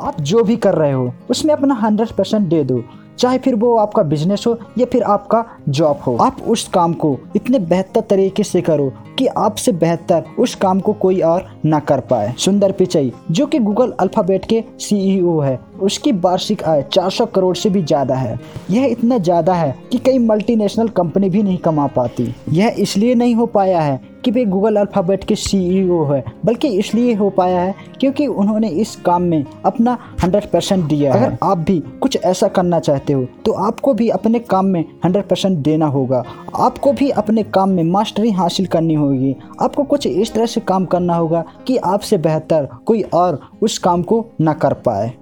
आप जो भी कर रहे हो, उसमें अपना हंड्रेड परसेंट दे दो। चाहे फिर वो आपका बिज़नेस हो या फिर आपका जॉब हो। आप उस काम को इतने बेहतर तरीके से करो कि आपसे बेहतर उस काम को कोई और ना कर पाए। सुंदर पिचई, जो कि गूगल अल्फ़ाबेट के सीईओ है, उसकी वार्षिक आय 400 करोड़ से भी ज़्यादा है। यह इतना ज़्यादा है कि कई मल्टीनेशनल कंपनी भी नहीं कमा पाती। यह इसलिए नहीं हो पाया है कि वे गूगल अल्फ़ाबेट के सीईओ है बल्कि इसलिए हो पाया है क्योंकि उन्होंने इस काम में अपना 100 परसेंट दिया है। अगर आप भी कुछ ऐसा करना चाहते हो तो आपको भी अपने काम में 100 परसेंट देना होगा। आपको भी अपने काम में मास्टरी हासिल करनी होगी। आपको कुछ इस तरह से काम करना होगा कि आपसे बेहतर कोई और उस काम को ना कर पाए।